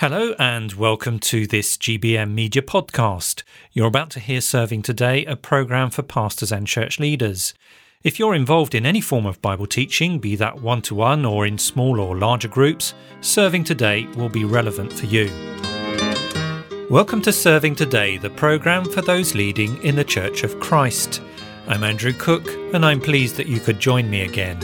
Hello and welcome to this GBM Media podcast. You're about to hear Serving Today, a program for pastors and church leaders. If you're involved in any form of Bible teaching, be that one to one or in small or larger groups, Serving Today will be relevant for you. Welcome to Serving Today, the program for those leading in the Church of Christ. I'm Andrew Cook, and I'm pleased that you could join me again.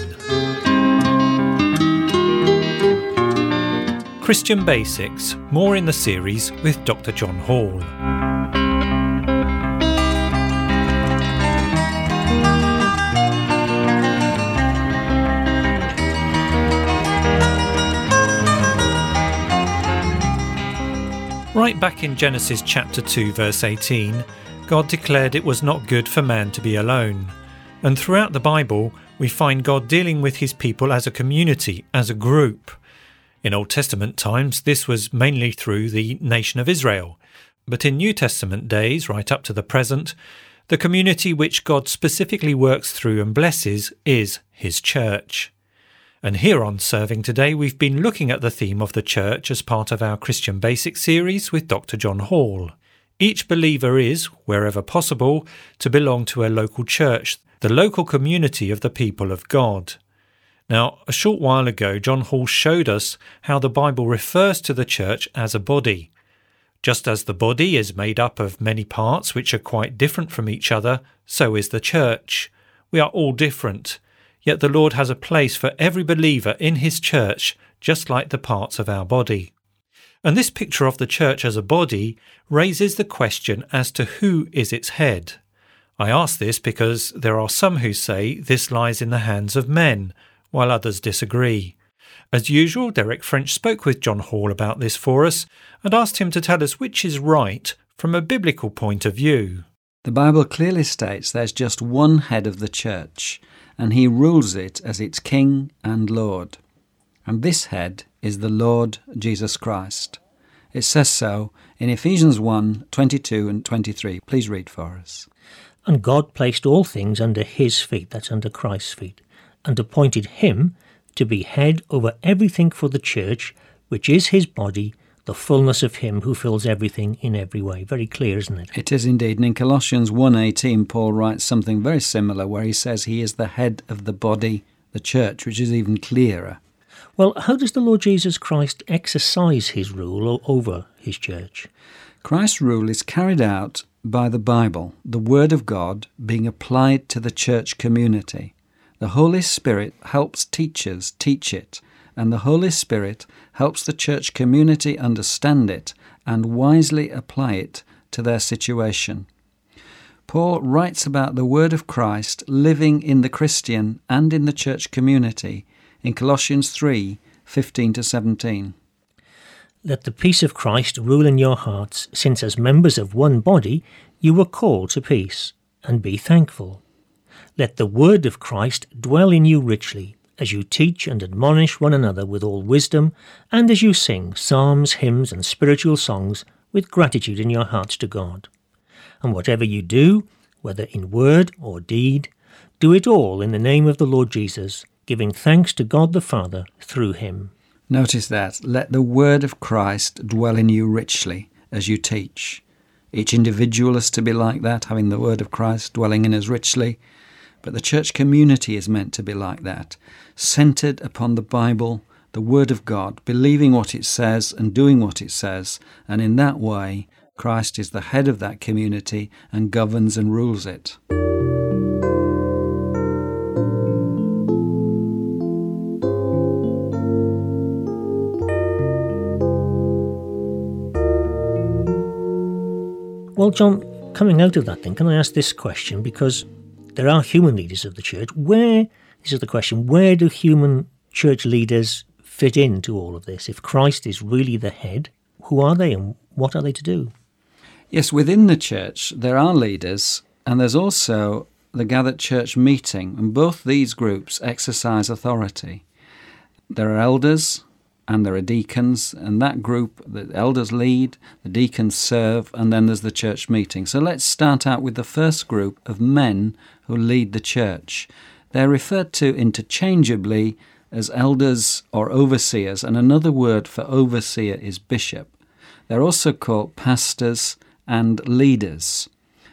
Christian Basics, more in the series with Dr. John Hall. Right back in Genesis chapter 2, verse 18, God declared it was not good for man to be alone. And throughout the Bible, we find God dealing with his people as a community, as a group. In Old Testament times, this was mainly through the nation of Israel. But in New Testament days, right up to the present, the community which God specifically works through and blesses is His church. And here on Serving Today, we've been looking at the theme of the church as part of our Christian Basics series with Dr. John Hall. Each believer is, wherever possible, to belong to a local church, the local community of the people of God. Now, a short while ago, John Hall showed us how the Bible refers to the church as a body. Just as the body is made up of many parts which are quite different from each other, so is the church. We are all different, yet the Lord has a place for every believer in his church, just like the parts of our body. And this picture of the church as a body raises the question as to who is its head. I ask this because there are some who say this lies in the hands of men, while others disagree. As usual, Derek French spoke with John Hall about this for us and asked him to tell us which is right from a biblical point of view. The Bible clearly states there's just one head of the church, and he rules it as its king and Lord. And this head is the Lord Jesus Christ. It says so in Ephesians 1 22 and 23. Please read for us. And God placed all things under his feet, that's under Christ's feet, and appointed him to be head over everything for the church, which is his body, the fullness of him who fills everything in every way. Very clear, isn't it? It is indeed. And in Colossians 1:18 Paul writes something very similar where he says he is the head of the body, the church, which is even clearer. Well, how does the Lord Jesus Christ exercise his rule over his church? Christ's rule is carried out by the Bible, the Word of God being applied to the church community. The Holy Spirit helps teachers teach it, and the Holy Spirit helps the church community understand it and wisely apply it to their situation. Paul writes about the Word of Christ living in the Christian and in the church community in Colossians 3 15 to 17. Let the peace of Christ rule in your hearts, since as members of one body you were called to peace, and be thankful. Let the word of Christ dwell in you richly, as you teach and admonish one another with all wisdom, and as you sing psalms, hymns, and spiritual songs with gratitude in your hearts to God. And whatever you do, whether in word or deed, do it all in the name of the Lord Jesus, giving thanks to God the Father through him. Notice that. Let the word of Christ dwell in you richly as you teach. Each individual is to be like that, having the word of Christ dwelling in us richly. But the church community is meant to be like that, centered upon the Bible, the Word of God, believing what it says and doing what it says, and in that way, Christ is the head of that community and governs and rules it. Well, John, coming out of that, then, can I ask this question? Because there are human leaders of the church. Where, this is the question, where do human church leaders fit into all of this? If Christ is really the head, who are they and what are they to do? Yes, within the church, there are leaders, and there's also the gathered church meeting, and both these groups exercise authority. There are elders and there are deacons, and that group, the elders lead, the deacons serve, and then there's the church meeting. So let's start out with the first group of men who lead the church. They're referred to interchangeably as elders or overseers, and another word for overseer is bishop. They're also called pastors and leaders.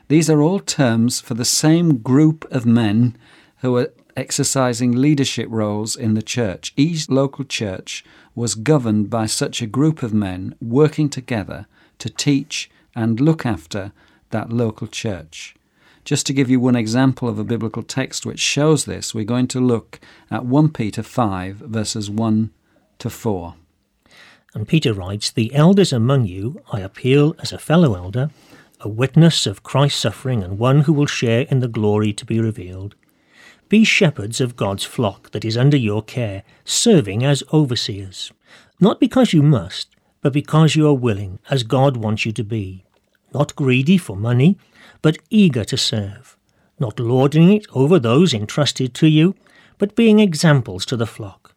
These are all terms for the same group of men who are exercising leadership roles in the church. Each local church was governed by such a group of men working together to teach and look after that local church. Just to give you one example of a biblical text which shows this, we're going to look at 1 Peter 5, verses 1 to 4. And Peter writes, The elders among you I appeal as a fellow elder, a witness of Christ's suffering, and one who will share in the glory to be revealed. Be shepherds of God's flock that is under your care, serving as overseers, not because you must, but because you are willing, as God wants you to be, not greedy for money, but eager to serve, not lording it over those entrusted to you, but being examples to the flock.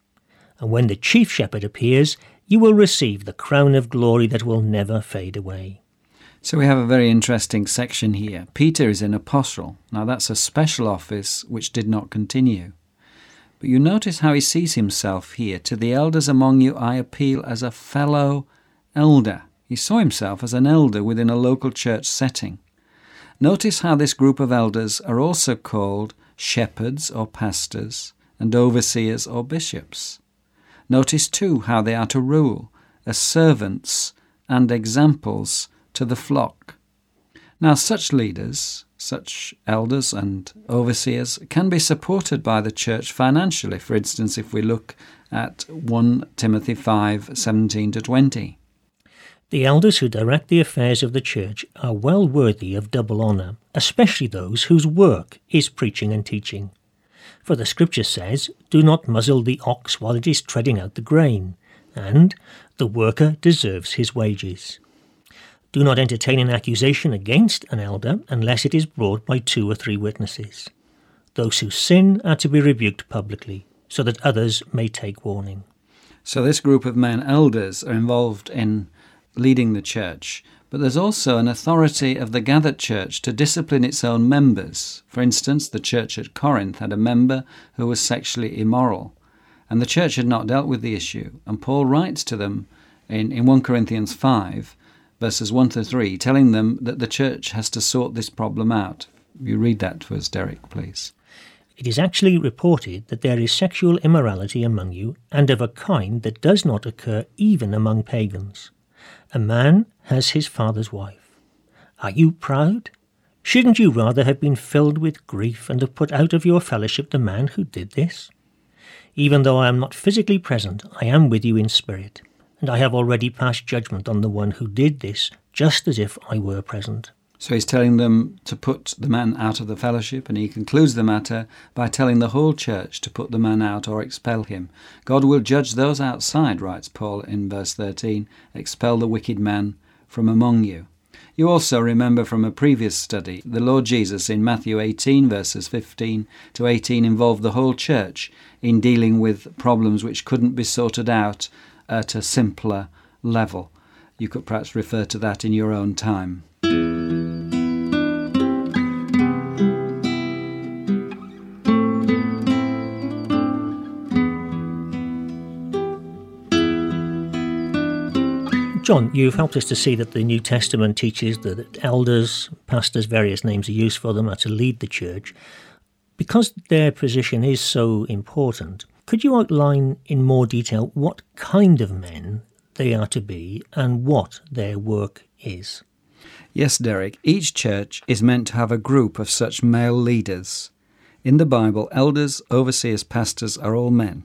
And when the chief shepherd appears, you will receive the crown of glory that will never fade away. So we have a very interesting section here. Peter is an apostle. Now that's a special office which did not continue. But you notice how he sees himself here. To the elders among you I appeal as a fellow elder. He saw himself as an elder within a local church setting. Notice how this group of elders are also called shepherds or pastors and overseers or bishops. Notice too how they are to rule as servants and examples to the flock. Now, such leaders, such elders and overseers, can be supported by the church financially. For instance, if we look at 1 Timothy 5 17 to 20. The elders who direct the affairs of the church are well worthy of double honour, especially those whose work is preaching and teaching. For the Scripture says, Do not muzzle the ox while it is treading out the grain, and the worker deserves his wages. Do not entertain an accusation against an elder unless it is brought by two or three witnesses. Those who sin are to be rebuked publicly, so that others may take warning. So, this group of men, elders, are involved in leading the church, but there's also an authority of the gathered church to discipline its own members. For instance, the church at Corinth had a member who was sexually immoral, and the church had not dealt with the issue. And Paul writes to them in, in 1 Corinthians 5 verses 1 to 3, telling them that the church has to sort this problem out. You read that to us, Derek, please. It is actually reported that there is sexual immorality among you, and of a kind that does not occur even among pagans. A man has his father's wife. Are you proud? Shouldn't you rather have been filled with grief and have put out of your fellowship the man who did this? Even though I am not physically present, I am with you in spirit and I have already passed judgment on the one who did this, just as if I were present. So he's telling them to put the man out of the fellowship, and he concludes the matter by telling the whole church to put the man out or expel him. God will judge those outside, writes Paul in verse 13 expel the wicked man from among you. You also remember from a previous study, the Lord Jesus in Matthew 18, verses 15 to 18, involved the whole church in dealing with problems which couldn't be sorted out at a simpler level. You could perhaps refer to that in your own time. John, you've helped us to see that the New Testament teaches that elders, pastors, various names are used for them, are to lead the church. Because their position is so important, could you outline in more detail what kind of men they are to be and what their work is? Yes, Derek. Each church is meant to have a group of such male leaders. In the Bible, elders, overseers, pastors are all men.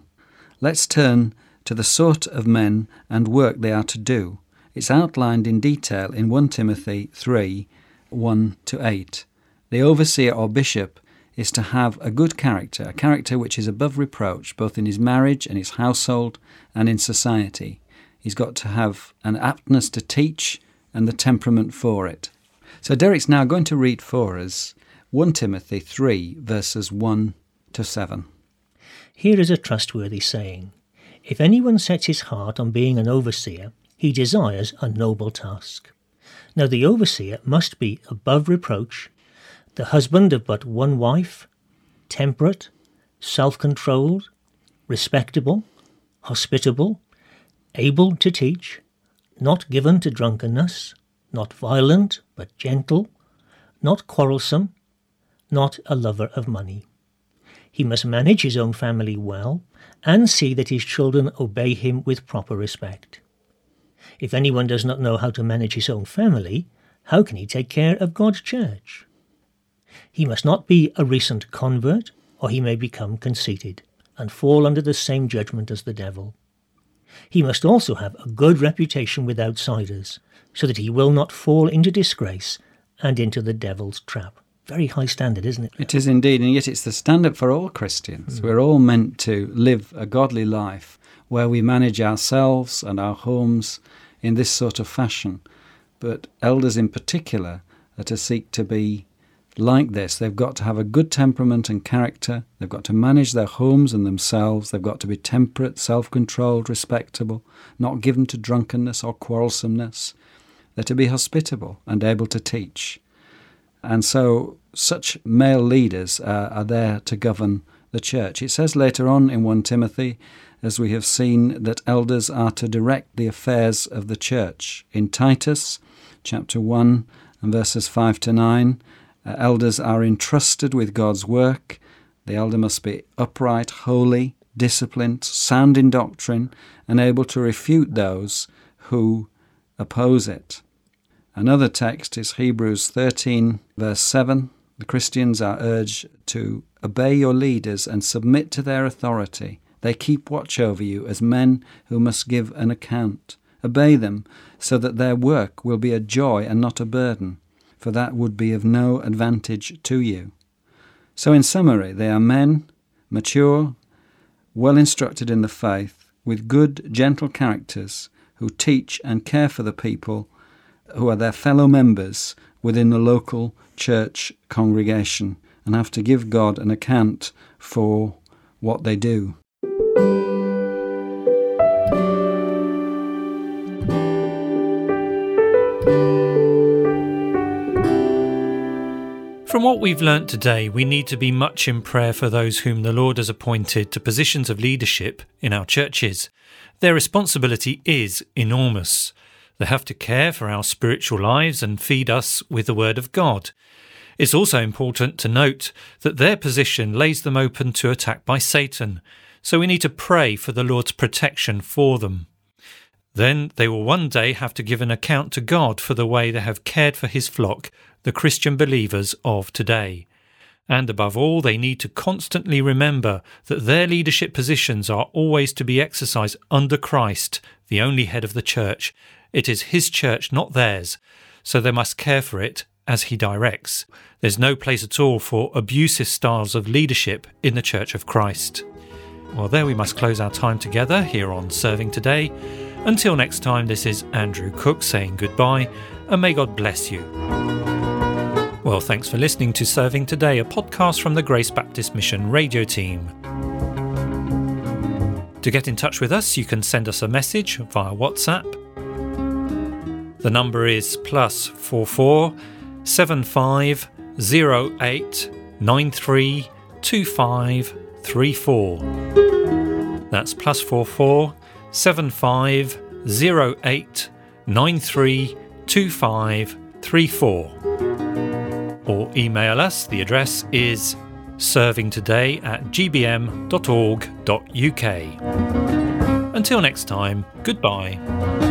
Let's turn to the sort of men and work they are to do. It's outlined in detail in 1 Timothy 3 1 to 8. The overseer or bishop is to have a good character, a character which is above reproach, both in his marriage and his household and in society. He's got to have an aptness to teach and the temperament for it. So Derek's now going to read for us 1 Timothy 3, verses 1 to 7. Here is a trustworthy saying If anyone sets his heart on being an overseer, he desires a noble task. Now the overseer must be above reproach, the husband of but one wife, temperate, self controlled, respectable, hospitable, able to teach, not given to drunkenness, not violent but gentle, not quarrelsome, not a lover of money. He must manage his own family well and see that his children obey him with proper respect. If anyone does not know how to manage his own family, how can he take care of God's church? He must not be a recent convert, or he may become conceited and fall under the same judgment as the devil. He must also have a good reputation with outsiders, so that he will not fall into disgrace and into the devil's trap. Very high standard, isn't it? It is indeed, and yet it's the standard for all Christians. Mm. We're all meant to live a godly life where we manage ourselves and our homes in this sort of fashion. But elders in particular are to seek to be like this. They've got to have a good temperament and character. They've got to manage their homes and themselves. They've got to be temperate, self controlled, respectable, not given to drunkenness or quarrelsomeness. They're to be hospitable and able to teach. And so, such male leaders uh, are there to govern the church. It says later on in 1 Timothy, as we have seen, that elders are to direct the affairs of the church. In Titus chapter 1 and verses 5 to 9, uh, Uh, elders are entrusted with God's work. The elder must be upright, holy, disciplined, sound in doctrine, and able to refute those who oppose it. Another text is Hebrews 13, verse 7. The Christians are urged to obey your leaders and submit to their authority. They keep watch over you as men who must give an account. Obey them so that their work will be a joy and not a burden for that would be of no advantage to you. So, in summary, they are men, mature, well instructed in the faith, with good, gentle characters, who teach and care for the people who are their fellow members within the local church congregation and have to give God an account for what they do. From what we've learnt today, we need to be much in prayer for those whom the Lord has appointed to positions of leadership in our churches. Their responsibility is enormous. They have to care for our spiritual lives and feed us with the Word of God. It's also important to note that their position lays them open to attack by Satan, so we need to pray for the Lord's protection for them. Then they will one day have to give an account to God for the way they have cared for His flock the Christian believers of today. And above all, they need to constantly remember that their leadership positions are always to be exercised under Christ, the only head of the church. It is his church, not theirs, so they must care for it as he directs. There's no place at all for abusive styles of leadership in the Church of Christ. Well, there we must close our time together here on Serving Today. Until next time, this is Andrew Cook saying goodbye, and may God bless you. Well, thanks for listening to Serving Today, a podcast from the Grace Baptist Mission radio team. To get in touch with us, you can send us a message via WhatsApp. The number is plus four four seven five zero eight nine three two five three four. That's plus four four seven five zero eight nine three two five three four or email us. The address is servingtoday at gbm.org.uk. Until next time, goodbye.